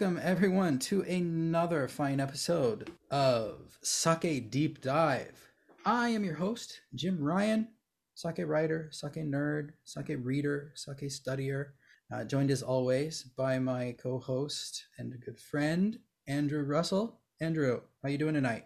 Welcome! Everyone to another fine episode of Sake Deep Dive. I am your host, Jim Ryan, sake writer, sake nerd, sake reader, sake studier, uh, joined as always by my co-host and good friend, Andrew Russell. Andrew, how you doing tonight?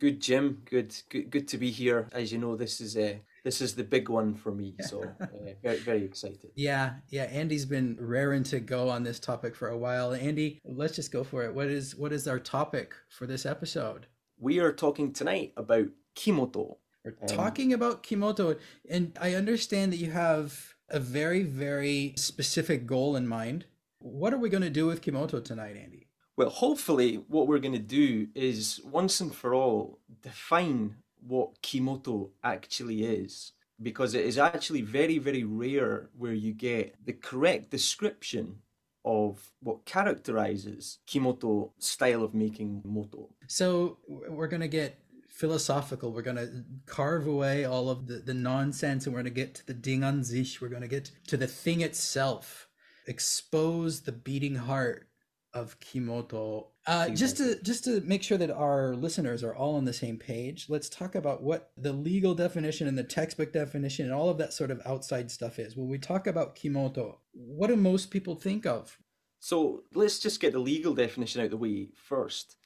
Good, Jim. Good, good, good to be here. As you know, this is a this is the big one for me, so uh, very, very excited. Yeah, yeah. Andy's been raring to go on this topic for a while. Andy, let's just go for it. What is what is our topic for this episode? We are talking tonight about kimoto. We're um, talking about kimoto, and I understand that you have a very, very specific goal in mind. What are we going to do with kimoto tonight, Andy? Well, hopefully, what we're going to do is once and for all define what Kimoto actually is because it is actually very, very rare where you get the correct description of what characterizes Kimoto style of making moto. So we're going to get philosophical. We're going to carve away all of the, the nonsense and we're going to get to the Ding. We're going to get to the thing itself, expose the beating heart of Kimoto. Uh, just to just to make sure that our listeners are all on the same page, let's talk about what the legal definition and the textbook definition and all of that sort of outside stuff is. When we talk about Kimoto, what do most people think of? So let's just get the legal definition out of the way first.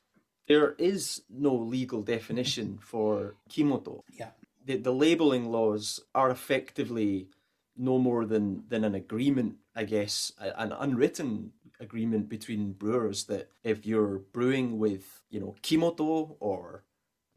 There is no legal definition for Kimoto. Yeah. The, the labeling laws are effectively no more than, than an agreement, I guess, an unwritten agreement between brewers that if you're brewing with, you know, Kimoto or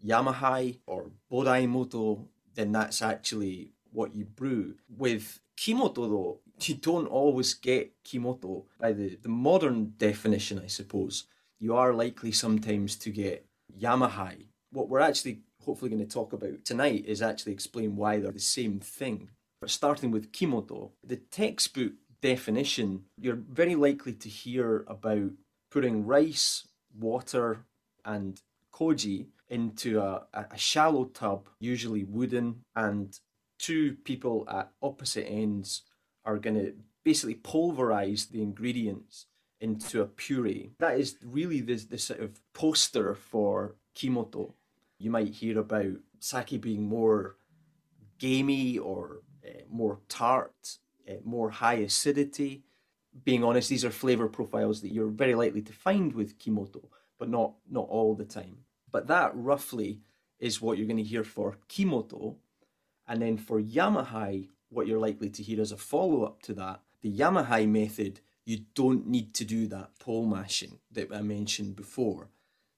Yamahai or Bodaimoto, then that's actually what you brew. With Kimoto, though, you don't always get Kimoto by the, the modern definition, I suppose. You are likely sometimes to get Yamahai. What we're actually hopefully going to talk about tonight is actually explain why they're the same thing. But starting with Kimoto, the textbook definition, you're very likely to hear about putting rice, water, and koji into a, a shallow tub, usually wooden, and two people at opposite ends are going to basically pulverize the ingredients into a puree. That is really the, the sort of poster for Kimoto. You might hear about sake being more gamey or uh, more tart more high acidity. Being honest, these are flavor profiles that you're very likely to find with Kimoto, but not not all the time. But that roughly is what you're going to hear for Kimoto, and then for Yamahai, what you're likely to hear as a follow up to that, the Yamahai method. You don't need to do that pole mashing that I mentioned before.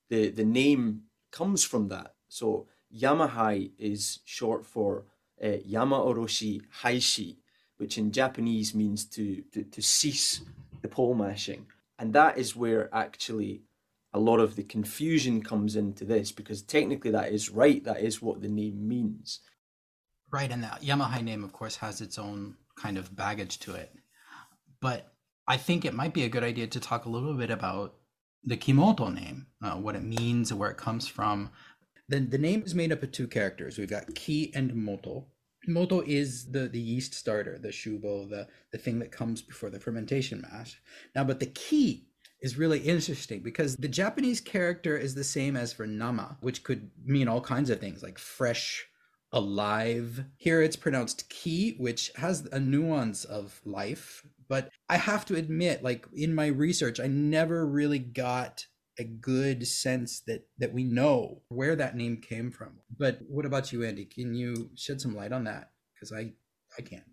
The the name comes from that. So Yamahai is short for uh, Yama Oroshi Haishi, which in Japanese means to, to, to cease the pole mashing. And that is where actually a lot of the confusion comes into this because technically that is right, that is what the name means. Right, and the Yamahai name, of course, has its own kind of baggage to it. But I think it might be a good idea to talk a little bit about the Kimoto name, uh, what it means and where it comes from. Then the name is made up of two characters. We've got ki and moto. Moto is the, the yeast starter, the shubo, the, the thing that comes before the fermentation mash. Now, but the key is really interesting because the Japanese character is the same as for nama, which could mean all kinds of things like fresh, alive. Here it's pronounced ki, which has a nuance of life. But I have to admit, like in my research, I never really got a good sense that that we know where that name came from. But what about you, Andy? Can you shed some light on that? Because I I can't.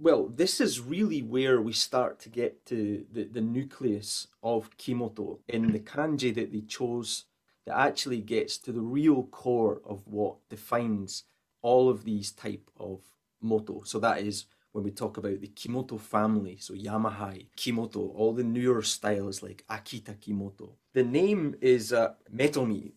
Well, this is really where we start to get to the, the nucleus of Kimoto in the kanji that they chose that actually gets to the real core of what defines all of these type of moto. So that is when we talk about the Kimoto family, so Yamahai, Kimoto, all the newer styles like Akita Kimoto. The name is uh, Metomi.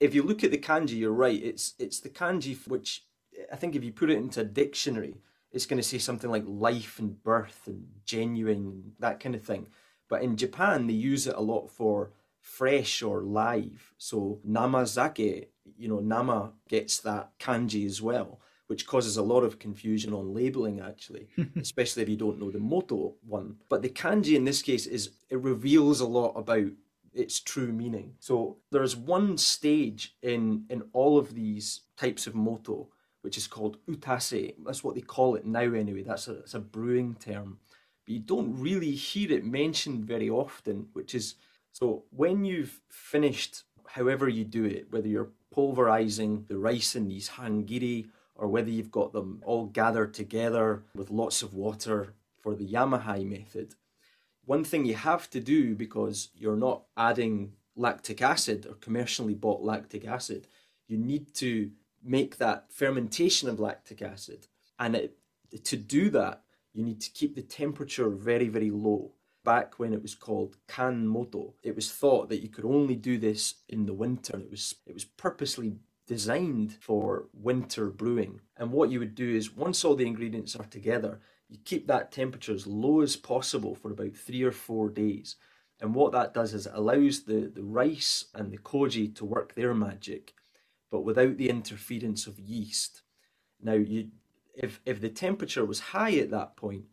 If you look at the kanji, you're right. It's it's the kanji which I think if you put it into a dictionary, it's going to say something like life and birth and genuine, that kind of thing. But in Japan, they use it a lot for fresh or live. So namazake, you know, nama gets that kanji as well which causes a lot of confusion on labeling actually, especially if you don't know the moto one. But the kanji in this case is it reveals a lot about its true meaning. So there's one stage in in all of these types of moto which is called utase. That's what they call it now anyway. That's a, that's a brewing term. But you don't really hear it mentioned very often, which is so when you've finished however you do it, whether you're pulverizing the rice in these hangiri or whether you've got them all gathered together with lots of water for the Yamahai method, one thing you have to do because you're not adding lactic acid or commercially bought lactic acid, you need to make that fermentation of lactic acid. And it, to do that, you need to keep the temperature very, very low. Back when it was called kan moto, it was thought that you could only do this in the winter. It was it was purposely designed for winter brewing. And what you would do is once all the ingredients are together, you keep that temperature as low as possible for about three or four days. And what that does is it allows the, the rice and the koji to work their magic but without the interference of yeast. Now, you, if, if the temperature was high at that point,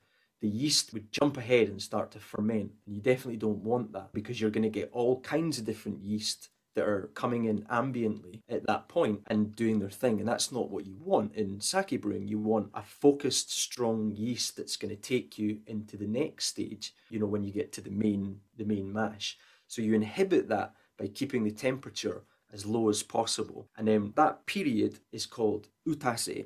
the yeast would jump ahead and start to ferment. And you definitely don't want that because you're going to get all kinds of different yeast that are coming in ambiently at that point and doing their thing. And that's not what you want in sake brewing. You want a focused, strong yeast that's going to take you into the next stage, you know, when you get to the main the main mash. So you inhibit that by keeping the temperature as low as possible. And then that period is called utase.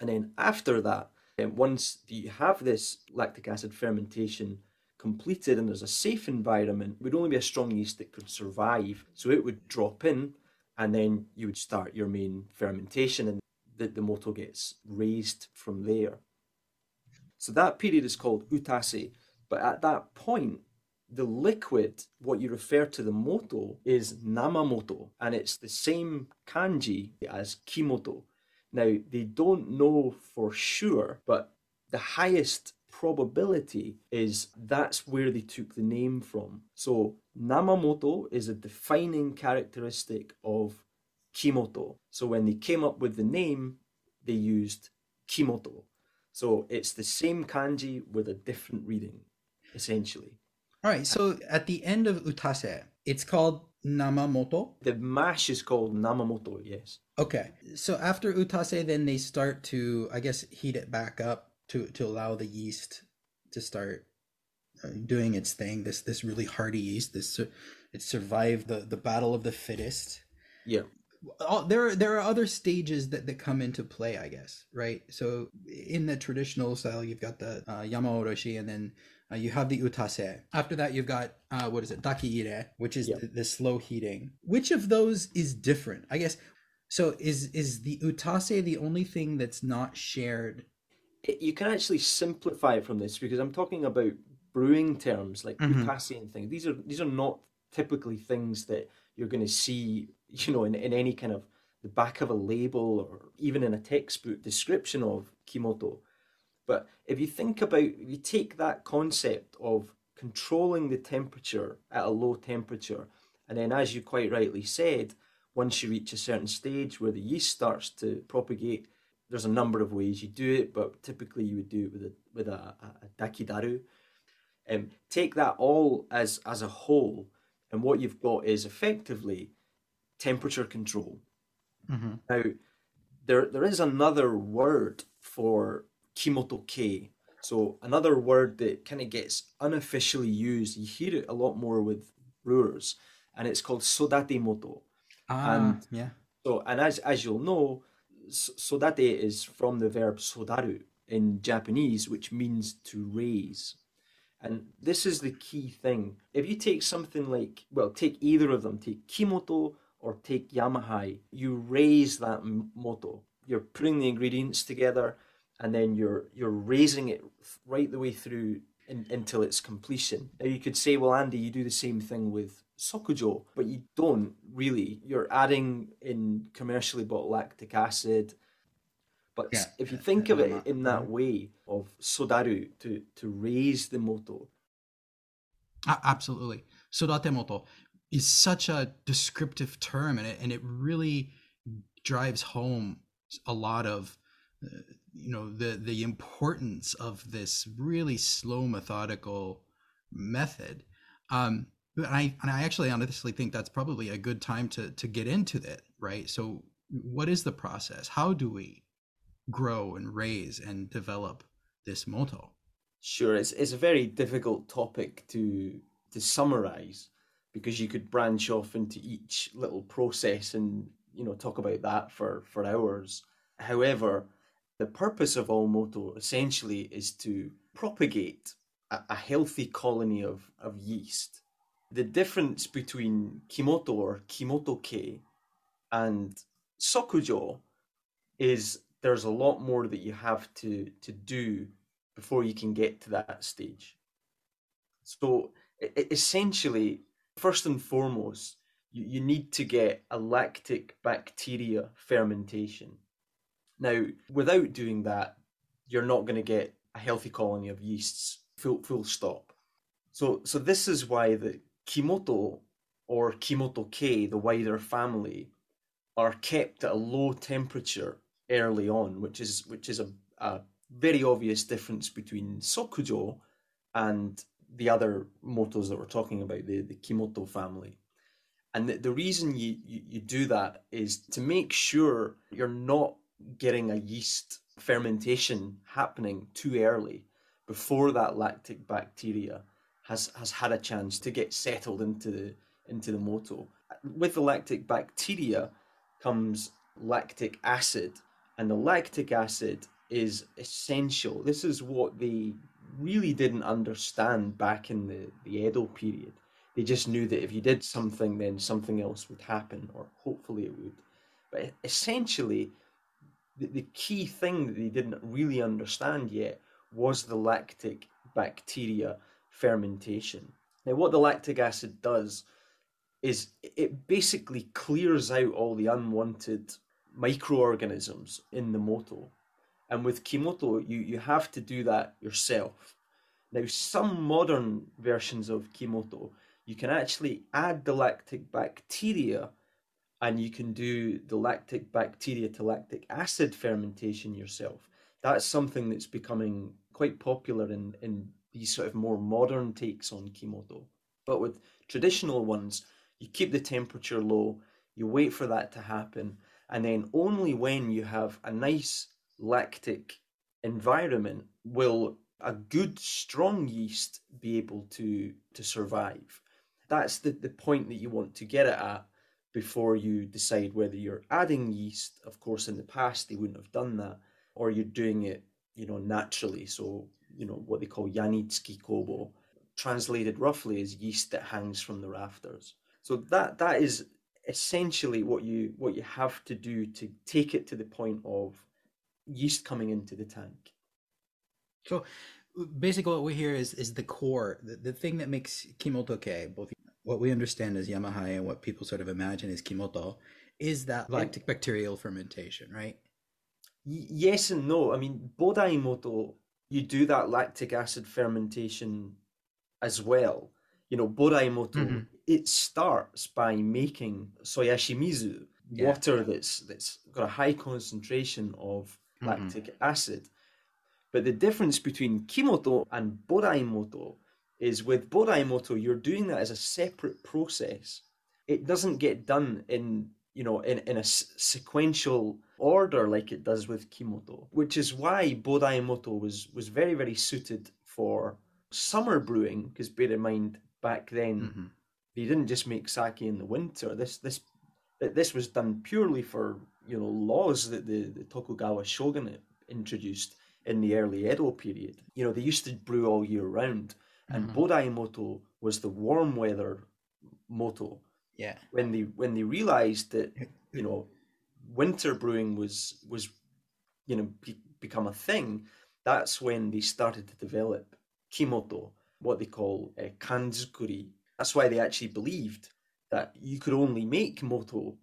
And then after that, once you have this lactic acid fermentation completed and there's a safe environment, would only be a strong yeast that could survive. So it would drop in and then you would start your main fermentation and the, the moto gets raised from there. So that period is called utase. But at that point, the liquid, what you refer to the moto, is namamoto, and it's the same kanji as kimoto. Now, they don't know for sure, but the highest probability is that's where they took the name from. So, namamoto is a defining characteristic of kimoto. So, when they came up with the name, they used kimoto. So, it's the same kanji with a different reading, essentially. All right. So at the end of utase, it's called namamoto. The mash is called namamoto. Yes. Okay. So after utase, then they start to, I guess, heat it back up to to allow the yeast to start uh, doing its thing. This this really hardy yeast. This it survived the the battle of the fittest. Yeah. there there are other stages that, that come into play i guess right so in the traditional style you've got the uh, yamaoroshi and then uh, you have the utase. After that, you've got uh, what is it, dakiire, which is the, the, slow heating. Which of those is different? I guess. So is is the utase the only thing that's not shared? You can actually simplify it from this because I'm talking about brewing terms like mm-hmm. and things. These are these are not typically things that you're going to see, you know, in, in any kind of the back of a label or even in a textbook description of kimoto. But if you think about, if you take that concept of controlling the temperature at a low temperature, and then as you quite rightly said, once you reach a certain stage where the yeast starts to propagate, there's a number of ways you do it, but typically you would do it with a with a, a, dakidaru. Um, take that all as as a whole, and what you've got is effectively temperature control. Mm-hmm. Now, there there is another word for Kimoto-kei. So another word that kind of gets unofficially used, you hear it a lot more with brewers, and it's called Sodate Moto. Ah, and yeah. So, and as as you'll know, Sodate is from the verb sodaru in Japanese, which means to raise. And this is the key thing. If you take something like, well, take either of them, take Kimoto or take Yamahai, you raise that moto. You're putting the ingredients together and then you're you're raising it right the way through in, until its completion. Now you could say, well, Andy, you do the same thing with sokujo, but you don't really. You're adding in commercially bought lactic acid. But yeah. if you think of it in that way of sodaru to to raise the moto. Absolutely, sodate moto is such a descriptive term, and it and it really drives home a lot of uh, you know the the importance of this really slow methodical method. Um i and i actually honestly think that's probably a good time to to get into that right? So what is the process? How do we grow and raise and develop this moto sure it's it's a very difficult topic to to summarize because you could branch off into each little process and you know talk about that for for hours. However the purpose of Allmoto essentially is to propagate a, a healthy colony of, of yeast. The difference between Kimoto or Kimoto-kei and Sokujo is there's a lot more that you have to, to do before you can get to that stage. So essentially, first and foremost, you, you need to get a lactic bacteria fermentation. Now, without doing that, you're not going to get a healthy colony of yeasts. Full full stop. So so this is why the Kimoto or Kimoto-kei, the wider family, are kept at a low temperature early on, which is which is a, a very obvious difference between Sokujo and the other motos that we're talking about, the, the Kimoto family. And the, the reason you, you, you do that is to make sure you're not getting a yeast fermentation happening too early before that lactic bacteria has, has had a chance to get settled into the into the moto. With the lactic bacteria comes lactic acid, and the lactic acid is essential. This is what they really didn't understand back in the, the Edo period. They just knew that if you did something, then something else would happen, or hopefully it would. But essentially, the, the key thing that they didn't really understand yet was the lactic bacteria fermentation. Now, what the lactic acid does is it basically clears out all the unwanted microorganisms in the moto. And with Kimoto, you, you have to do that yourself. Now, some modern versions of Kimoto, you can actually add the lactic bacteria and you can do the lactic bacteria to lactic acid fermentation yourself. That's something that's becoming quite popular in, in these sort of more modern takes on Kimoto. But with traditional ones, you keep the temperature low, you wait for that to happen, and then only when you have a nice lactic environment will a good strong yeast be able to to survive. That's the, the point that you want to get it at before you decide whether you're adding yeast. Of course, in the past they wouldn't have done that, or you're doing it, you know, naturally. So, you know, what they call yanitsuki kobo, translated roughly as yeast that hangs from the rafters. So that that is essentially what you what you have to do to take it to the point of yeast coming into the tank. So basically what we hear is is the core, the, the thing that makes Kimoto-kei, both what we understand as Yamahai and what people sort of imagine is Kimoto, is that lactic bacterial fermentation, right? Y- yes and no. I mean, Bodaimoto, you do that lactic acid fermentation as well. You know, Bodaimoto, mm-hmm. it starts by making soyashimizu, yeah. water that's that's got a high concentration of mm-hmm. lactic acid. But the difference between Kimoto and Bodaimoto is with Bodaimoto, you're doing that as a separate process. It doesn't get done in you know in, in a s- sequential order like it does with Kimoto, which is why Bodaimoto was was very very suited for summer brewing. Because bear in mind, back then mm-hmm. they didn't just make sake in the winter. This this this was done purely for you know laws that the, the Tokugawa shogunate introduced in the early Edo period. You know they used to brew all year round and mm-hmm. Bodaimoto was the warm weather moto. Yeah. When they when they realized that you know winter brewing was was you know be, become a thing, that's when they started to develop kimoto, what they call uh, kanzukuri. That's why they actually believed that you could only make moto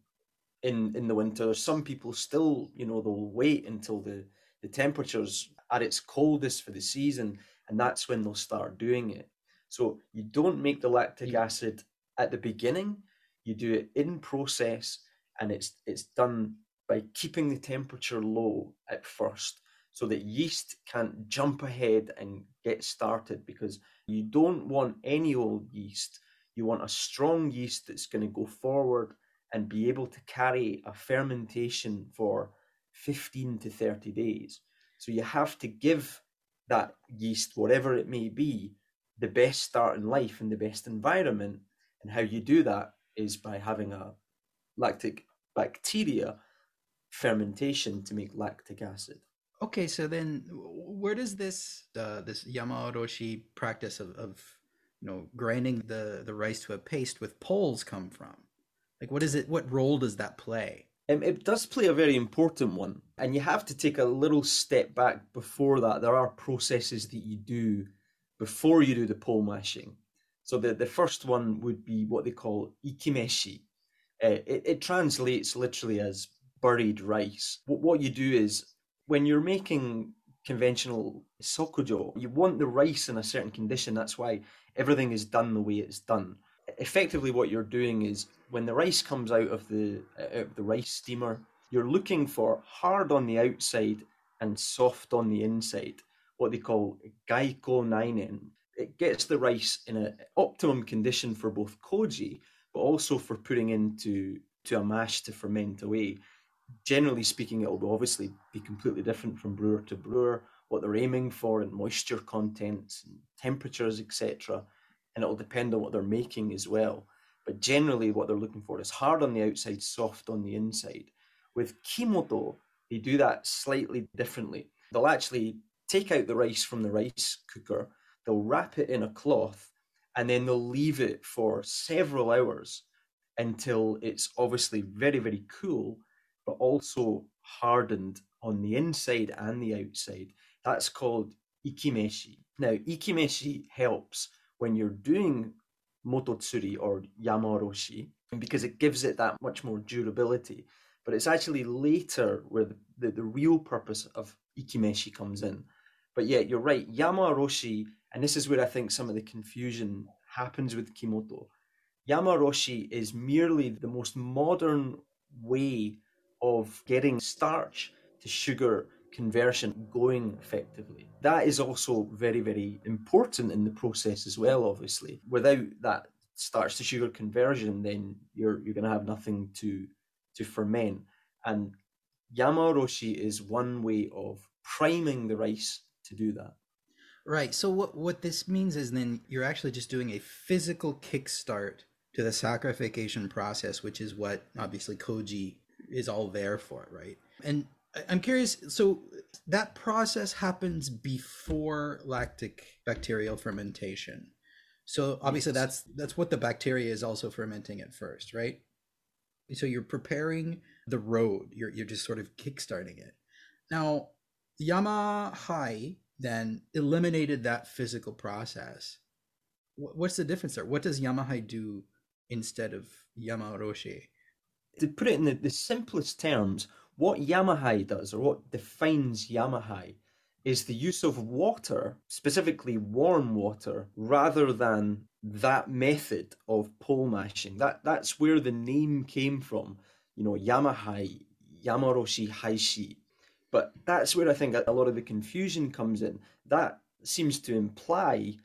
in in the winter. Some people still, you know, they'll wait until the the temperatures at its coldest for the season and that's when they'll start doing it. So you don't make the lactic acid at the beginning, you do it in process and it's it's done by keeping the temperature low at first so that yeast can't jump ahead and get started because you don't want any old yeast. You want a strong yeast that's going to go forward and be able to carry a fermentation for 15 to 30 days. So you have to give that yeast, whatever it may be, the best start in life and the best environment. And how you do that is by having a lactic bacteria fermentation to make lactic acid. Okay, so then where does this uh, this yamaroshi practice of, of you know grinding the the rice to a paste with poles come from? Like, what is it? What role does that play? Um, it does play a very important one, and you have to take a little step back before that. There are processes that you do before you do the pole mashing. So the, the first one would be what they call ikimeshi. Uh, it, it translates literally as buried rice. What, what you do is when you're making conventional sokujo, you want the rice in a certain condition. That's why everything is done the way it's done. Effectively, what you're doing is when the rice comes out of the out of the rice steamer, you're looking for hard on the outside and soft on the inside. What they call gaiko nainen. It gets the rice in an optimum condition for both koji, but also for putting into to a mash to ferment away. Generally speaking, it will obviously be completely different from brewer to brewer, what they're aiming for in moisture contents and temperatures, etc. And it'll depend on what they're making as well. But generally, what they're looking for is hard on the outside, soft on the inside. With Kimoto, they do that slightly differently. They'll actually take out the rice from the rice cooker, they'll wrap it in a cloth, and then they'll leave it for several hours until it's obviously very, very cool, but also hardened on the inside and the outside. That's called ikimeshi. Now, ikimeshi helps when you're doing mototsuri or yamaroshi because it gives it that much more durability. But it's actually later where the, the, the real purpose of ikimeshi comes in. But yeah, you're right. Yamaroshi, and this is where I think some of the confusion happens with Kimoto. Yamaroshi is merely the most modern way of getting starch to sugar conversion going effectively. That is also very, very important in the process as well, obviously. Without that starch to sugar conversion, then you're you're gonna have nothing to to ferment. And Yamaroshi is one way of priming the rice to do that. Right. So what what this means is then you're actually just doing a physical kickstart to the saccharification process, which is what obviously koji is all there for, right? And I'm curious. So that process happens before lactic bacterial fermentation. So obviously that's that's what the bacteria is also fermenting at first, right? So you're preparing the road. You're you're just sort of kickstarting it. Now, Yamahai then eliminated that physical process. What's the difference there? What does Yamahai do instead of Yamaroshi? To put it in the, the simplest terms, what Yamahai does, or what defines Yamahai, is the use of water, specifically warm water, rather than that method of pole mashing. That that's where the name came from. You know, Yamahai, Yamaroshi Haishi. But that's where I think a lot of the confusion comes in. That seems to imply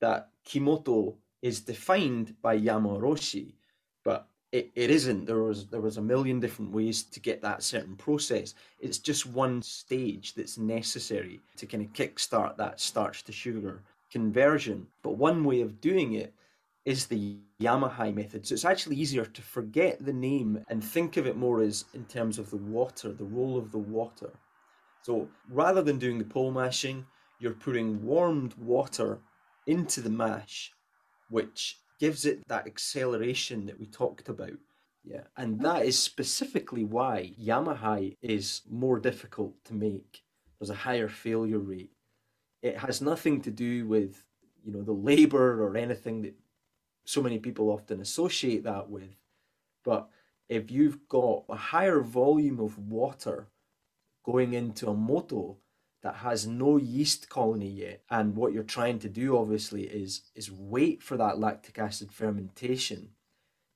that Kimoto is defined by Yamaroshi, but it, it isn't. There was there was a million different ways to get that certain process. It's just one stage that's necessary to kind of kickstart that starch to sugar conversion. But one way of doing it is the Yamahai method. So it's actually easier to forget the name and think of it more as in terms of the water, the role of the water. So rather than doing the pole mashing, you're putting warmed water into the mash, which gives it that acceleration that we talked about. Yeah, and that is specifically why Yamahai is more difficult to make. There's a higher failure rate. It has nothing to do with, you know, the labor or anything that so many people often associate that with. But if you've got a higher volume of water going into a moto, that has no yeast colony yet and what you're trying to do obviously is is wait for that lactic acid fermentation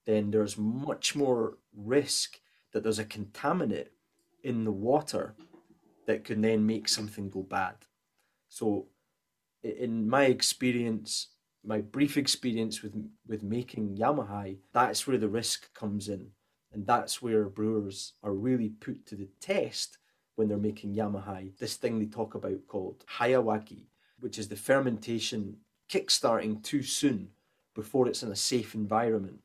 then there's much more risk that there's a contaminant in the water that can then make something go bad. So, in my experience, my brief experience with with making Yamahai, that's where the risk comes in, and that's where brewers are really put to the test when they're making Yamahai. This thing they talk about called hayawaki, which is the fermentation kickstarting too soon before it's in a safe environment,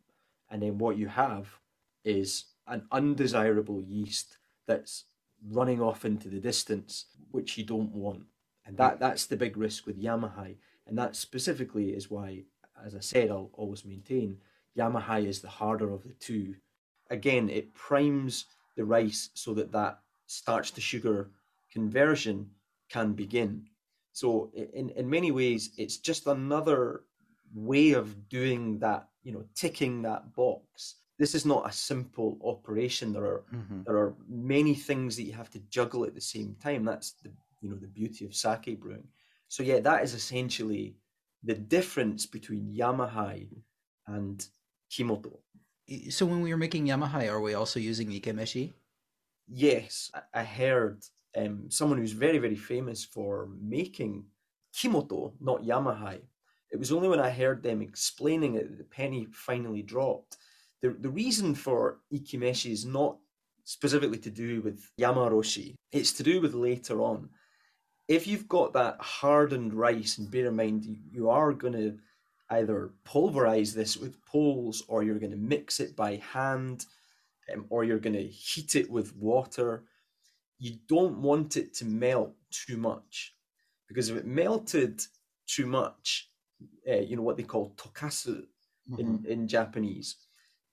and then what you have is an undesirable yeast that's running off into the distance, which you don't want. And that, that's the big risk with Yamahai. And that specifically is why, as I said, I'll always maintain Yamahai is the harder of the two. Again, it primes the rice so that that starch to sugar conversion can begin. So in, in many ways, it's just another way of doing that, you know, ticking that box. This is not a simple operation. There are Mm-hmm. there are many things that you have to juggle at the same time. That's the you know the beauty of sake brewing. So yeah, that is essentially the difference between Yamahai and Kimoto. So when we were making Yamahai, are we also using Ikimeshi? Yes, I- heard um, someone who's very very famous for making Kimoto, not Yamahai. It was only when I heard them explaining it that the penny finally dropped. The the reason for Ikimeshi is not specifically to do with Yamaroshi. It's to do with later on. If you've got that hardened rice, and bear in mind you are going to either pulverize this with poles or you're going to mix it by hand um, or you're going to heat it with water, you don't want it to melt too much. Because if it melted too much, uh, you know what they call tokasu in, in Japanese,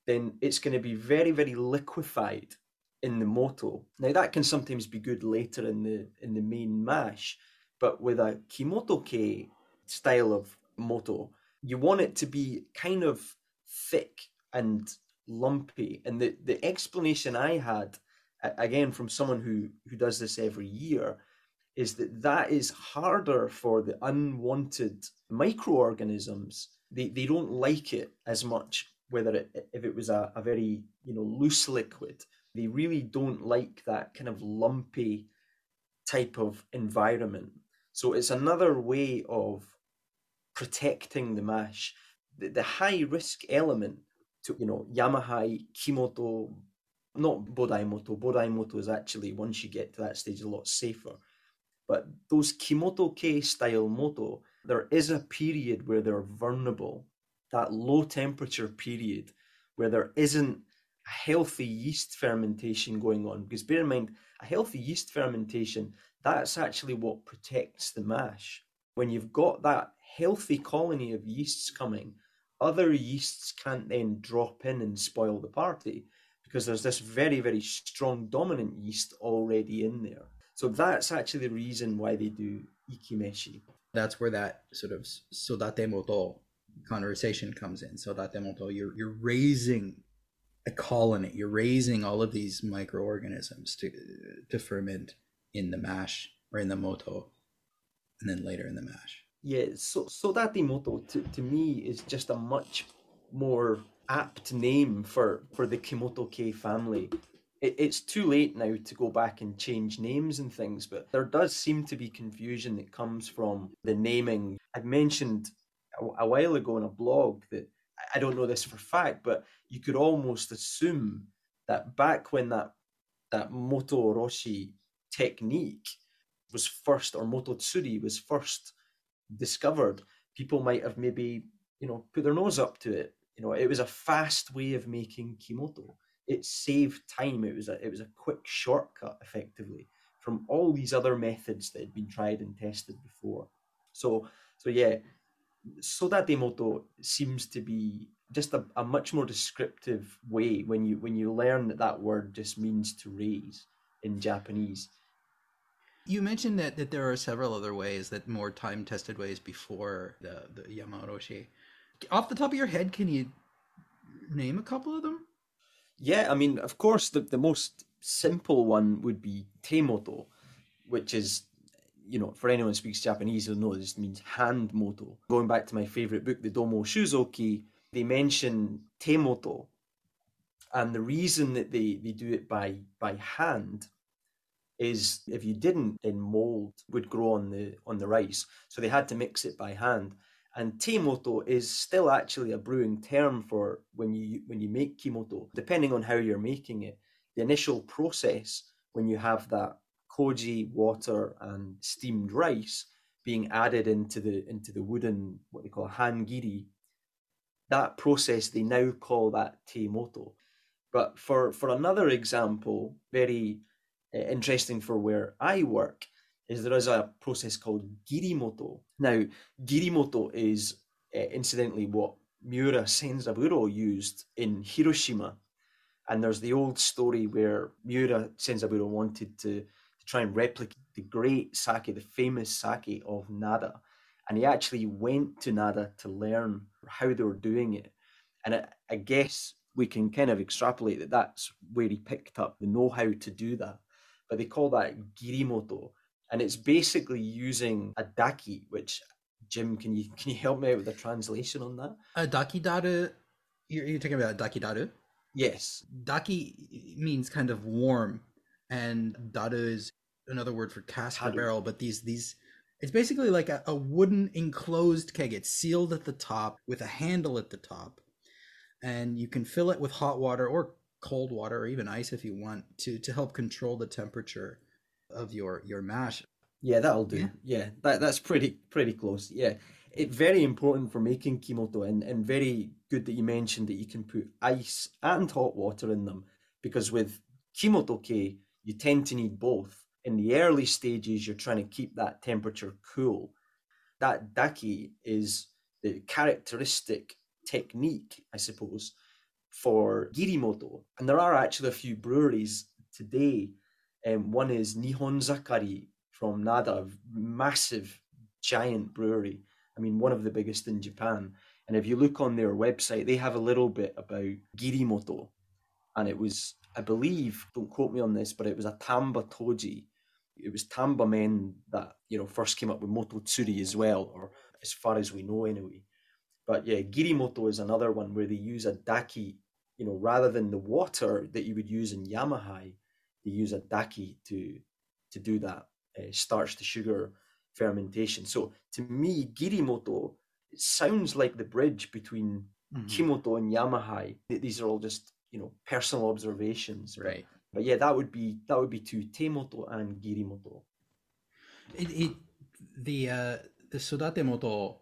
then it's going to be very, very liquefied in the moto. Now that can sometimes be good later in the in the main mash, but with a kimoto-kei style of moto, you want it to be kind of thick and lumpy. And the, the explanation I had, again from someone who who does this every year, is that that is harder for the unwanted microorganisms. They they don't like it as much whether it if it was a, a very you know loose liquid. They really don't like that kind of lumpy type of environment. So it's another way of protecting the mash. The, the high risk element to you know Yamahai, Kimoto, not Bodaimoto. Bodaimoto is actually once you get to that stage a lot safer. But those Kimoto-kei style moto, there is a period where they're vulnerable, that low temperature period where there isn't a healthy yeast fermentation going on. Because bear in mind, a healthy yeast fermentation, that's actually what protects the mash. When you've got that healthy colony of yeasts coming, other yeasts can't then drop in and spoil the party because there's this very, very strong dominant yeast already in there. So that's actually the reason why they do ikimeshi. That's where that sort of sodatemoto conversation comes in. Sodatemoto, you're you're raising a colony. You're raising all of these microorganisms to to ferment in the mash or in the moto, and then later in the mash. Yeah, so so that Sodatemoto to, to me is just a much more apt name for, for the Kimoto-kei family. It, it's too late now to go back and change names and things, but there does seem to be confusion that comes from the naming. I mentioned a, a while ago in a blog that I- don't know this for fact, but you could almost assume that back when that that Moto Oroshi technique was first, or Mototsuri was first discovered, people might have maybe, you know, put their nose up to it. You know, it was a fast way of making kimoto. It saved time. It was a it was a quick shortcut, effectively, from all these other methods that had been tried and tested before. So, so yeah, Sodatemoto seems to be just a, a much more descriptive way when you when you learn that that word just means to raise in Japanese. You mentioned that, that there are several other ways that more time tested ways before the, the Yamaroshi. Off the top of your head, can you name a couple of them? Yeah, I mean, of course, the, the most simple one would be temoto, which is, you know, for anyone who speaks Japanese, they'll know this means hand moto. Going back to my favorite book, the Domo Shuzoki, they mention temoto. And the reason that they, they do it by, by hand is if you didn't, then mold would grow on the on the rice. So they had to mix it by hand. And teimoto is still actually a brewing term for when you when you make kimoto, depending on how you're making it. The initial process when you have that koji, water, and steamed rice being added into the into the wooden what they call hangiri, that process they now call that teimoto. But for for another example, very interesting for where I work is there is a process called girimoto. Now, girimoto is uh, incidentally what Miura Senzaburo used in Hiroshima. And there's the old story where Miura Senzaburo wanted to, to try and replicate the great sake, the famous sake of Nada. And he actually went to Nada to learn how they were doing it. And I, I guess we can kind of extrapolate that that's where he picked up the know how to do that but they call that girimoto, and it's basically using a daki, which Jim, can you can you help me out with the translation on that? A daki daru. You're, you're talking about daki daru. Yes, daki means kind of warm, and daru is another word for cask or barrel. But these these it's basically like a, a, wooden enclosed keg. It's sealed at the top with a handle at the top, and you can fill it with hot water or cold water or even ice if you want to to help control the temperature of your your mash. Yeah, that'll do. Yeah, yeah that that's pretty pretty close. Yeah. it very important for making kimoto and, and very good that you mentioned that you can put ice and hot water in them because with kimoto-kei you tend to need both. In the early stages you're trying to keep that temperature cool. That daki is the characteristic technique, I suppose, for Girimoto. And there are actually a few breweries today. Um, one is Nihon Zakari from Nada, massive, giant brewery. I mean, one of the biggest in Japan. And if you look on their website, they have a little bit about Girimoto. And it was, I believe, don't quote me on this, but it was a Tamba Toji. It was Tamba men that, you know, first came up with Mototsuri as well, or as far as we know anyway. But yeah, Girimoto is another one where they use a daki, you know, rather than the water that you would use in Yamahai, they use a daki to to do that uh, starch to sugar fermentation. So to me, Girimoto it sounds like the bridge between mm-hmm. Kimoto and Yamahai. These are all just you know personal observations, right? But, yeah, that would be that would be to Teimoto and Girimoto. It, it the uh, the Sodatemoto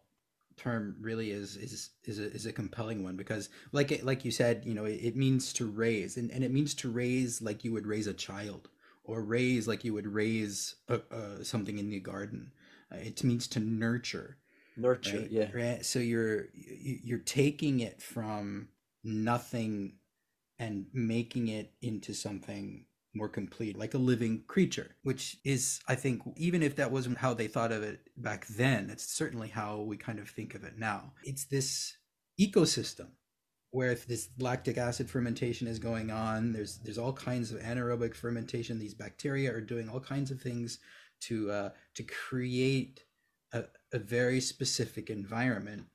term really is is is a, is a compelling one because like it, like you said you know it, it means to raise and, and it means to raise like you would raise a child or raise like you would raise a, a, something in the garden. Uh, it means to nurture nurture right? yeah. Right? So you're you're taking it from nothing and making it into something more complete, like a living creature, which is, I think, even if that wasn't how they thought of it back then, it's certainly how we kind of think of it now. It's this ecosystem where if this lactic acid fermentation is going on, there's there's all kinds of anaerobic fermentation. These bacteria are doing all kinds of things to uh, to create a, a very specific environment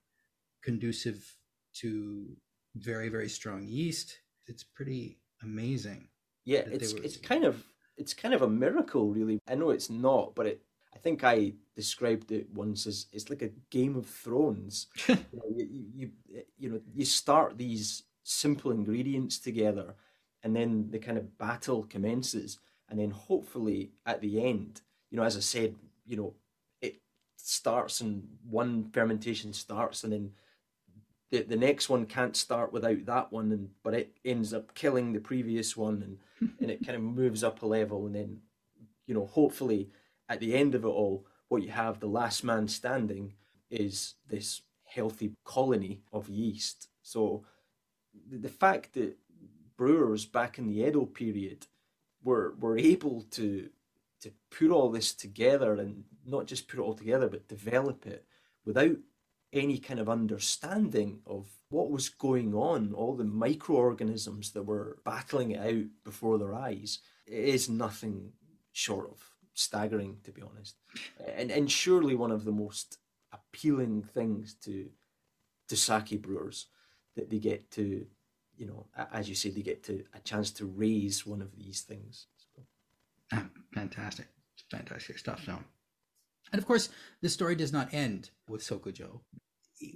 conducive to very very strong yeast. It's pretty amazing yeah, it's were... it's kind of it's kind of a miracle, really. I know it's not, but it. I think I described it once as it's like a Game of Thrones. you, know, you, you, you know you start these simple ingredients together, and then the kind of battle commences, and then hopefully at the end, you know, as I said, you know, it starts and one fermentation starts, and then the, the next one can't start without that one and but it ends up killing the previous one and and it kind of moves up a level and then you know hopefully at the end of it all what you have the last man standing is this healthy colony of yeast. So the the fact that brewers back in the Edo period were were able to to put all this together and not just put it all together but develop it without any kind of understanding of what was going on, all the microorganisms that were battling it out before their eyes, is nothing short of staggering, to be honest. And and surely one of the most appealing things to to sake brewers that they get to, you know, as you say, they get to a chance to raise one of these things. So. Ah, fantastic, fantastic stuff. So, and of course, the story does not end with Sokujo.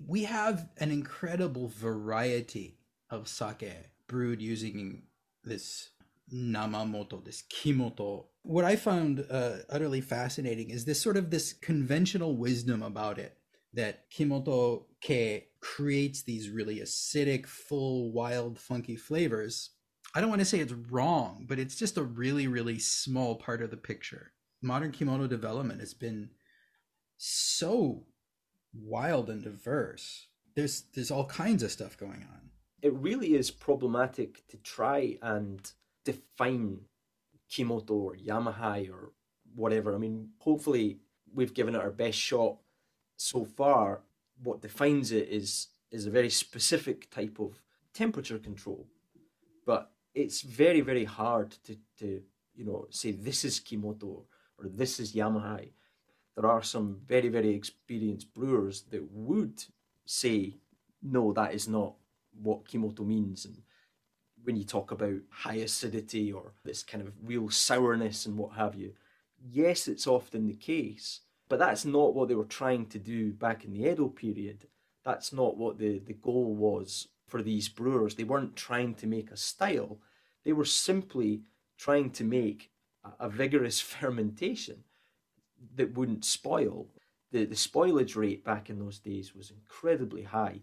We have an incredible variety of sake brewed using this namamoto, this kimoto. What I found uh, utterly fascinating is this sort of this conventional wisdom about it that kimoto ke creates these really acidic, full, wild, funky flavors. I don't want to say it's wrong, but it's just a really, really small part of the picture. Modern kimoto development has been so wild and diverse. There's there's all kinds of stuff going on. It really is problematic to try and define Kimoto or Yamahai or whatever. I mean, hopefully we've given it our best shot so far. What defines it is is a very specific type of temperature control, but it's very very hard to to you know say this is Kimoto or this is Yamahai. There are some very very experienced brewers that would say no, that is not what Kimoto means and when you talk about high acidity or this kind of real sourness and what have you. Yes, it's often the case, but that's not what they were trying to do back in the Edo period. That's not what the, the goal was for these brewers. They weren't trying to make a style, they were simply trying to make a, a vigorous fermentation that wouldn't spoil. The, the spoilage rate back in those days was incredibly high.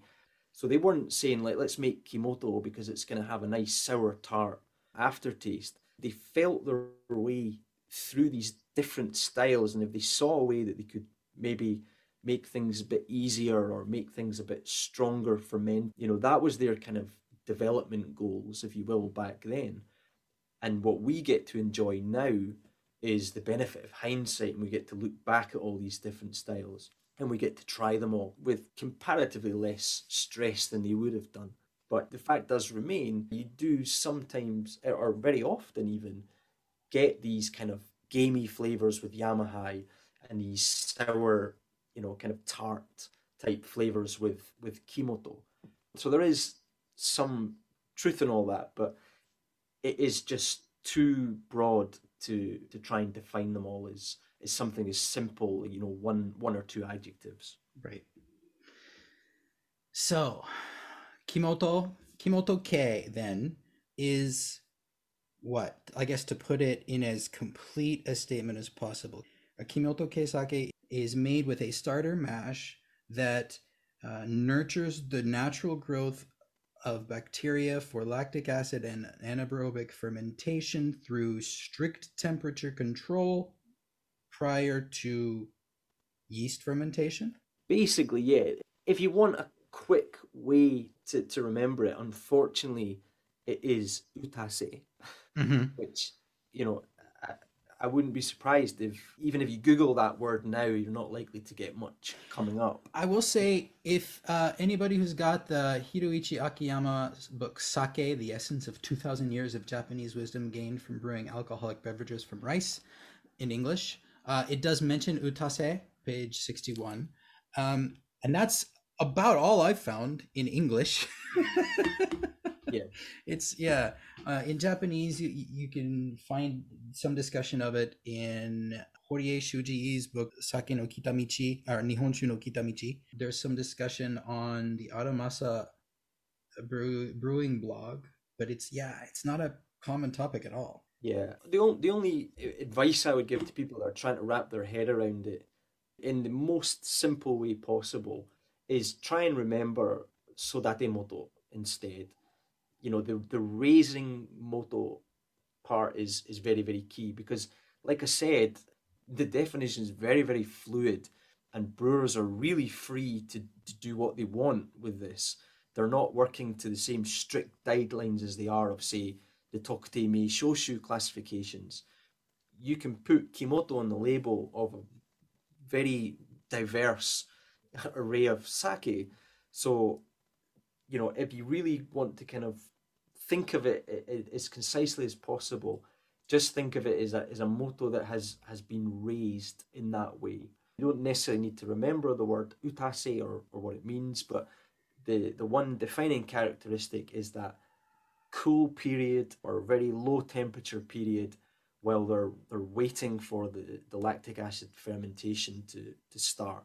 So they weren't saying like let's make Kimoto because it's going to have a nice sour tart aftertaste. They felt their way through these different styles, and if they saw a way that they could maybe make things a bit easier or make things a bit stronger for men, you know, that was their kind of development goals, if you will, back then. And what we get to enjoy now is the benefit of hindsight, and we get to look back at all these different styles and we get to try them all with comparatively less stress than they would have done. But the fact does remain, you do sometimes, or very often even, get these kind of gamey flavors with Yamahai and these sour, you know, kind of tart type flavors with, with Kimoto. So there is some truth in all that, but it is just too broad to, to try and define them all as is something as simple, you know, one one or two adjectives. Right. So, Kimoto Kimoto-kei then is what I guess to put it in as complete a statement as possible. A Kimoto-kei sake is made with a starter mash that uh, nurtures the natural growth of bacteria for lactic acid and anaerobic fermentation through strict temperature control prior to yeast fermentation? Basically, yeah. If you want a quick way to, to remember it, unfortunately, it is utase, mm-hmm. which, you know, I, wouldn't be surprised if, even if you Google that word now, you're not likely to get much coming up. I will say, if uh, anybody who's got the Hiroichi Akiyama book, Sake, The Essence of 2,000 Years of Japanese Wisdom Gained from Brewing Alcoholic Beverages from Rice, in English, uh, it does mention utase, page 61. Um, and that's about all I've found in English. yeah. It's, yeah. Uh, in Japanese, you, you can find some discussion of it in Horie Shuji's book, Sake no Kitamichi, or Nihonshu no Kitamichi. There's some discussion on the Aramasa brew, brewing blog, but it's, yeah, it's not a common topic at all. Yeah, the only the only advice I would give to people that are trying to wrap their head around it in the most simple way possible is try and remember sodate moto instead. You know, the the raising moto part is is very very key because, like I said, the definition is very very fluid, and brewers are really free to, to do what they want with this. They're not working to the same strict guidelines as they are of say the Tokutei Shoshu classifications, you can put Kimoto on the label of a very diverse array of sake. So, you know, if you really want to kind of think of it as concisely as possible, just think of it as a, as a moto that has, has been raised in that way. You don't necessarily need to remember the word utase or, or what it means, but the, the one defining characteristic is that cool period or very low temperature period while they're they're waiting for the, the lactic acid fermentation to, to start.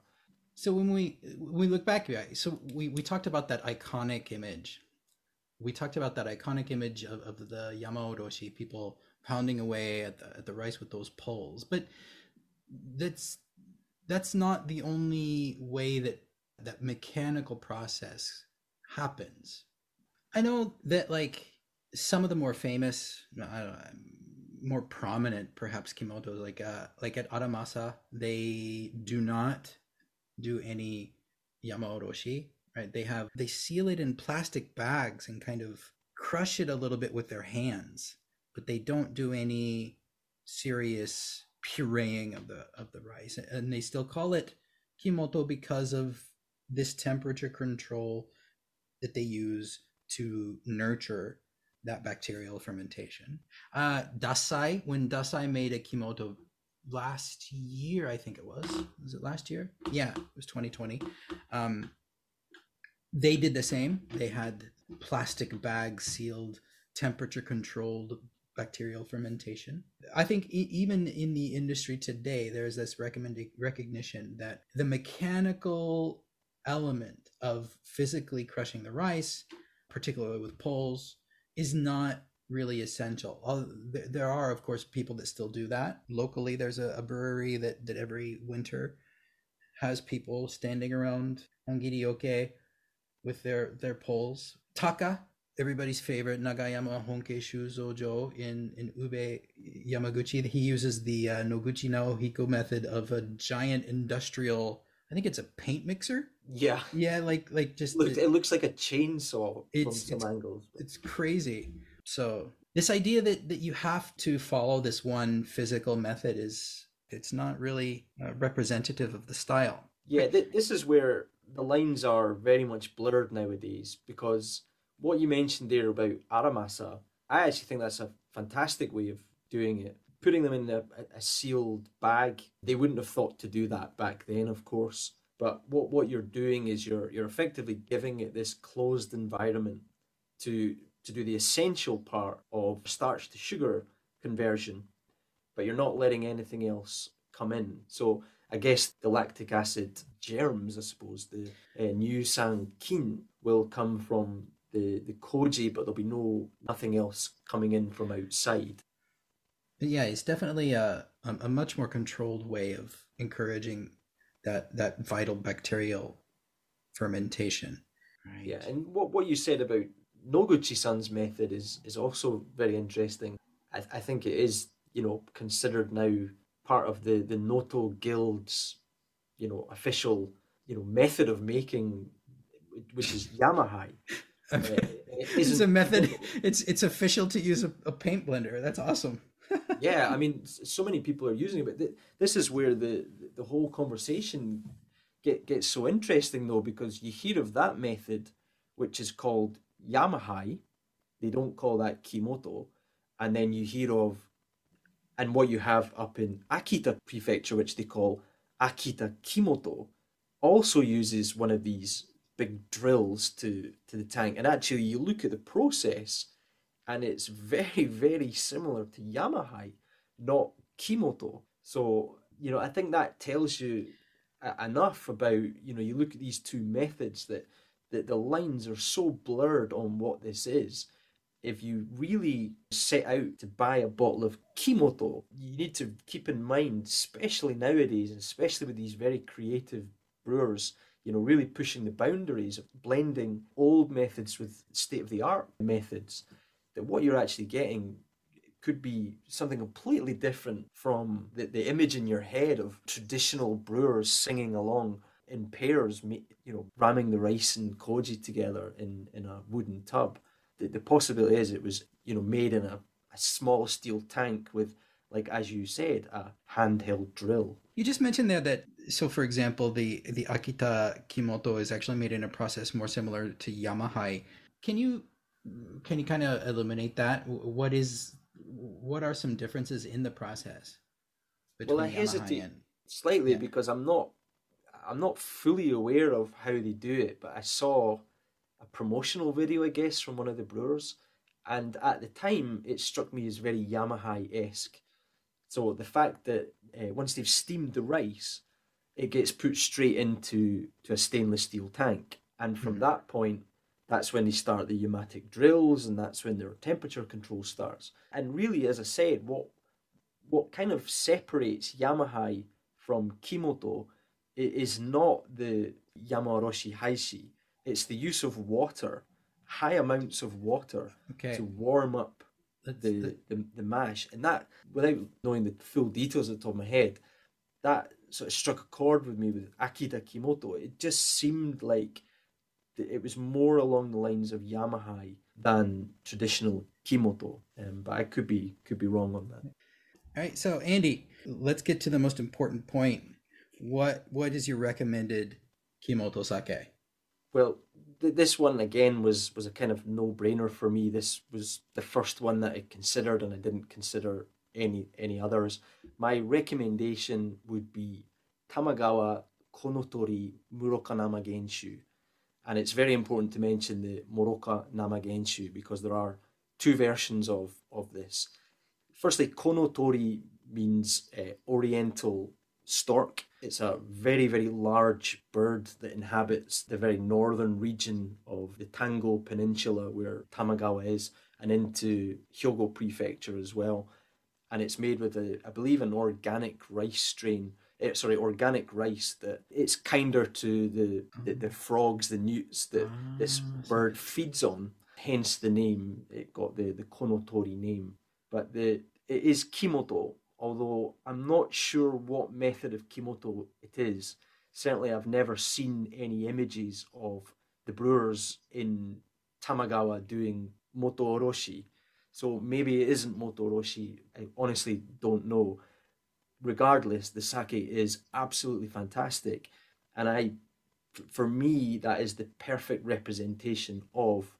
So when we when we look back, so we, we talked about that iconic image. We talked about that iconic image of, of the Yamaoroshi people pounding away at the, at the rice with those poles. But that's that's not the only way that that mechanical process happens. I know that like some of the more famous, know, more prominent perhaps kimoto like uh like at Aramasa, they do not do any yamaoroshi, right? They have they seal it in plastic bags and kind of crush it a little bit with their hands, but they don't do any serious pureeing of the of the rice. And they still call it kimoto because of this temperature control that they use to nurture that bacterial fermentation. Uh, Dassai, when Dassai made a Kimoto last year, I think it was. Was it last year? Yeah, it was 2020. Um, they did the same. They had plastic bags sealed, temperature controlled bacterial fermentation. I think e- even in the industry today, there's this recommended recognition that the mechanical element of physically crushing the rice, particularly with poles, is not really essential. There are, of course, people that still do that. Locally, there's a, a brewery that, that every winter has people standing around Ongirioke with their, their poles. Taka, everybody's favorite, Nagayama Honke Shuzojo in, in Ube, Yamaguchi, he uses the uh, Noguchi Naohiko method of a giant industrial I think it's a paint mixer. Yeah. Yeah, like like just it, it looks like a chainsaw it's, from some it's, angles. It's crazy. So this idea that that you have to follow this one physical method is it's not really uh, representative of the style. Yeah, th- this is where the lines are very much blurred nowadays because what you mentioned there about aramasa, I actually think that's a fantastic way of doing it putting them in a, a sealed bag. They wouldn't have thought to do that back then, of course. But what, what you're doing is you're you're effectively giving it this closed environment to to do the essential part of starch to sugar conversion, but you're not letting anything else come in. So I guess the lactic acid germs, I suppose, the uh, new kin will come from the, the koji, but there'll be no nothing else coming in from outside yeah, it's definitely a, a, a much more controlled way of encouraging that that vital bacterial fermentation. Right. Yeah, and what what you said about Noguchi-san's method is is also very interesting. I, I think it is you know considered now part of the the Noto Guild's you know official you know method of making, which is Yamahai. uh, it's a method. It's it's official to use a, a paint blender. That's awesome yeah, I mean, so many people are using it, but th- this is where the the whole conversation get gets so interesting though, because you hear of that method, which is called Yamahai. They don't call that Kimoto, and then you hear of, and what you have up in Akita Prefecture, which they call Akita Kimoto, also uses one of these big drills to to the tank. And actually, you look at the process and it's very very similar to Yamahai, not Kimoto. So you know I think that tells you enough about you know you look at these two methods that that the lines are so blurred on what this is. If you really set out to buy a bottle of Kimoto, you need to keep in mind, especially nowadays, and especially with these very creative brewers, you know, really pushing the boundaries of blending old methods with state of the art methods that what you're actually getting could be something completely different from the, the image in your head of traditional brewers singing along in pairs, you know, ramming the rice and koji together in, in a wooden tub. The, the possibility is it was, you know, made in a, a small steel tank with, like as you said, a handheld drill. You just mentioned there that so for example the the Akita Kimoto is actually made in a process more similar to Yamahai. Can you can you kind of eliminate that? What is what are some differences in the process? Well, I hesitate and... slightly yeah. because I'm not I'm not fully aware of how they do it, but I saw a promotional video, I guess, from one of the brewers, and at the time it struck me as very Yamahai esque. So the fact that uh, once they've steamed the rice, it gets put straight into to a stainless steel tank, and from Mhm. that point, that's when they start the pneumatic drills, and that's when their temperature control starts. And really, as I said, what what kind of separates Yamahai from Kimoto is not the Yamaoroshi Haishi. It's the use of water, high amounts of water Okay. to warm up the, the- the, the mash. And that, without knowing the full details at the top of my head, that sort of struck a chord with me with Akita Kimoto. It just seemed like it was more along the lines of Yamahai than traditional Kimoto. Um, but I could be could be wrong on that. All right, so Andy, let's get to the most important point. What what is your recommended Kimoto sake? Well, th- this one again was was a kind of no brainer for me. This was the first one that I considered, and I didn't consider any any others. My recommendation would be Tamagawa Konotori Muroka Genshu, and it's very important to mention the Muroka Nama because there are two versions of of this. Firstly, Konotori means uh, Oriental stork. It's a very, very large bird that inhabits the very northern region of the Tango Peninsula where Tamagawa is and into Hyogo Prefecture as well. And it's made with, a, I believe, an organic rice strain. eh, sorry, organic rice that it's kinder to the, the, the frogs, the newts that this Ah, bird feeds on. Hence the name, it got the, the Konotori name. But the it is Kimoto, although I'm not sure what method of Kimoto it is. Certainly, I've never seen any images of the brewers in Tamagawa doing moto oroshi. So maybe it isn't moto oroshi. I honestly don't know. Regardless, the sake is absolutely fantastic, and I, for me, that is the perfect representation of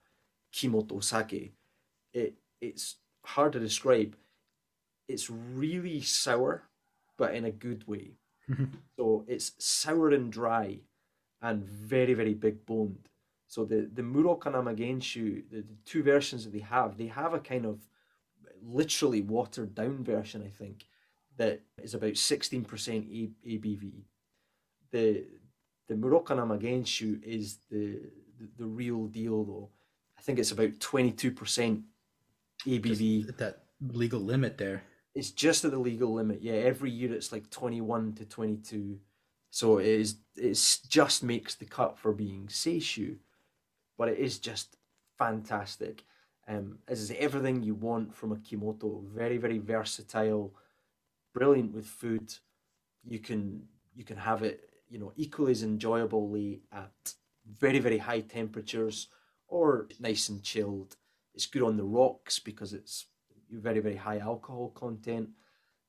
Kimoto sake. It it's hard to describe. It's really sour, but in a good way. Mm-hmm. So it's sour and dry, and very very big boned. So the the Namagenshu, the, the two versions that they have, they have a kind of literally watered down version, I think, that is about sixteen percent ABV. The the Muroka Namagenshu is the, the the real deal though. I think it's about twenty two percent ABV Just at that legal limit there. It's just at the legal limit. Yeah, every year it's like twenty one to twenty two, so it is it's just makes the cut for being seishu, but it is just fantastic. Um, is everything you want from a kimoto. Very very versatile, brilliant with food. You can you can have it you know equally as enjoyably at very very high temperatures or nice and chilled. It's good on the rocks because it's very very high alcohol content.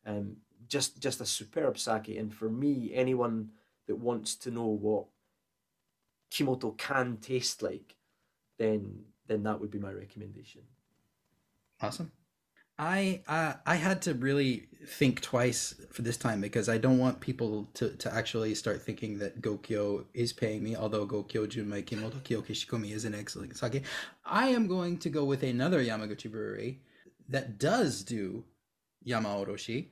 Um, just just a superb sake, and for me, anyone that wants to know what Kimoto can taste like, then then that would be my recommendation. Awesome. I uh, I had to really think twice for this time because I don't want people to, to actually start thinking that Gokyo is paying me, although Gokyo Junmai Kimoto Kyo Kishikomi is an excellent sake. I am going to go with another Yamaguchi brewery that does do Yama Oroshi,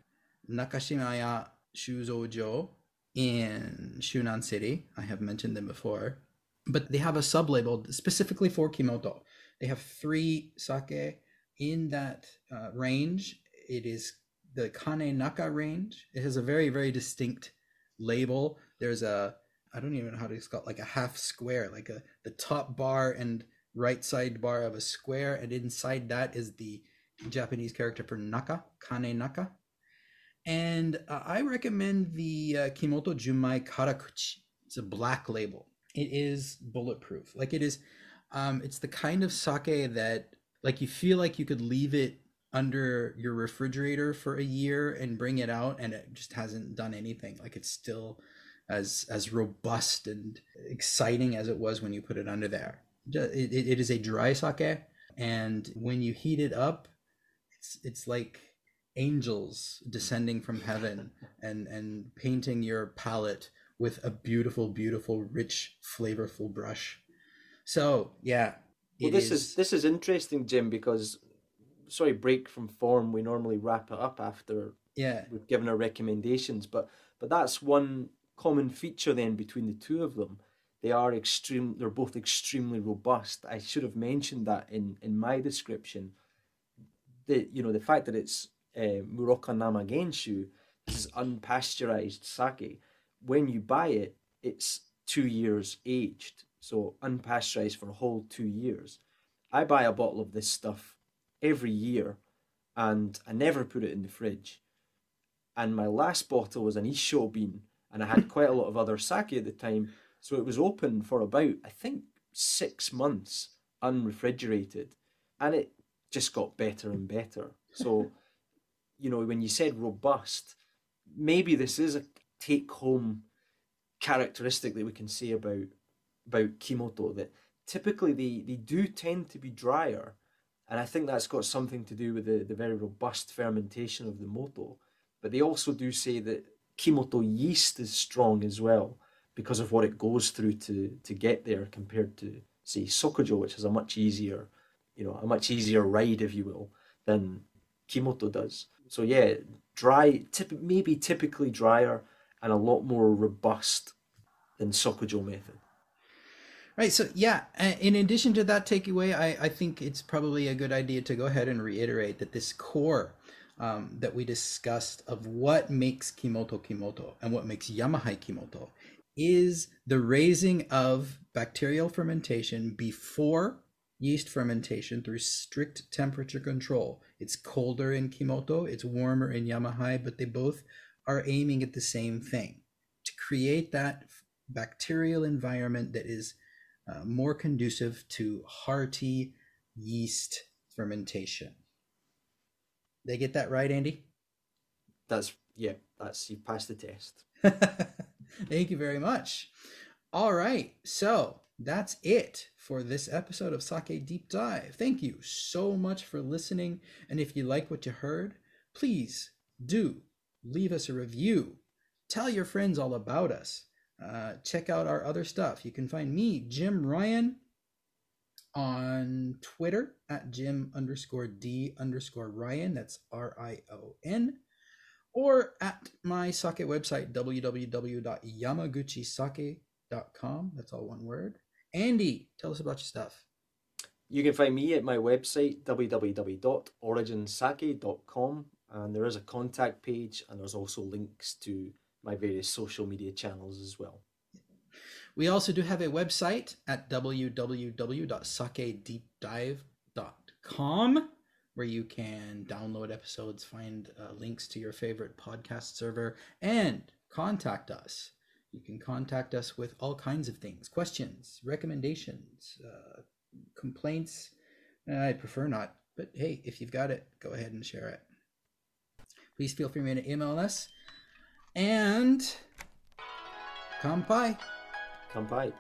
Nakashimaya Shuzojo in Shunan City. I have mentioned them before. But they have a sub label specifically for Kimoto. They have three sake in that uh, range. It is the Kane Naka range. It has a very, very distinct label. There's a, I don't even know how to call like a half square, like a the top bar and right side bar of a square, and inside that is the Japanese character for Naka, Kane Naka. And uh, I recommend the uh, Kimoto Junmai Karakuchi. It's a black label. It is bulletproof. Like it is, um, it's the kind of sake that like you feel like you could leave it under your refrigerator for a year and bring it out and it just hasn't done anything like it's still as as robust and exciting as it was when you put it under there it, it, it is a dry sake and when you heat it up it's it's like angels descending from heaven and and painting your palate with a beautiful beautiful rich flavorful brush so yeah Well, this is... this is interesting, Jim, because sorry, break from form. We normally wrap it up after Yeah. we've given our recommendations, but but that's one common feature then between the two of them. They are extreme. They're both extremely robust. I should have mentioned that in in my description. The you know the fact that it's uh, Muroka Namagenshu, this is unpasteurized sake. When you buy it, it's two years aged, so unpasteurized for a whole two years. I buy a bottle of this stuff every year, and I never put it in the fridge. And my last bottle was an isshobin, and I had quite a lot of other sake at the time, so it was open for about I think six months, unrefrigerated, and it just got better and better. So, you know, when you said robust, maybe this is a take-home characteristic that we can say about about Kimoto that typically they, they do tend to be drier. And I think that's got something to do with the, the very robust fermentation of the moto. But they also do say that Kimoto yeast is strong as well because of what it goes through to, to get there compared to, say, Sokujo, which is a much easier, you know, a much easier ride, if you will, than Kimoto does. So yeah, dry, typ- maybe typically drier and a lot more robust than Sokujo method. Right. So, yeah, in addition to that takeaway, I, I think it's probably a good idea to go ahead and reiterate that this core um, that we discussed of what makes Kimoto Kimoto and what makes Yamahai Kimoto is the raising of bacterial fermentation before yeast fermentation through strict temperature control. It's colder in Kimoto, it's warmer in Yamahai, but they both are aiming at the same thing to create that bacterial environment that is uh, more conducive to hearty yeast fermentation. They get that right, Andy? That's yeah, that's you passed the test. Thank you very much. All right, so that's it for this episode of Sake Deep Dive. Thank you so much for listening. And if you like what you heard, please do leave us a review. Tell your friends all about us. Uh, check out our other stuff. You can find me, Jim Rion, on Twitter at Jim underscore D underscore Rion. That's R I O N. Or at my sake website, www.yamaguchisake.com. That's all one word. Andy, tell us about your stuff. You can find me at my website, www.originsake.com. And there is a contact page, and there's also links to my various social media channels as well. We also do have a website at www.sakedeepdive.com where you can download episodes, find uh, links to your favorite podcast server, and contact us. You can contact us with all kinds of things questions, recommendations, uh, complaints. I prefer not, but hey, if you've got it, go ahead and share it. Please feel free to email us. And kampai. Kampai.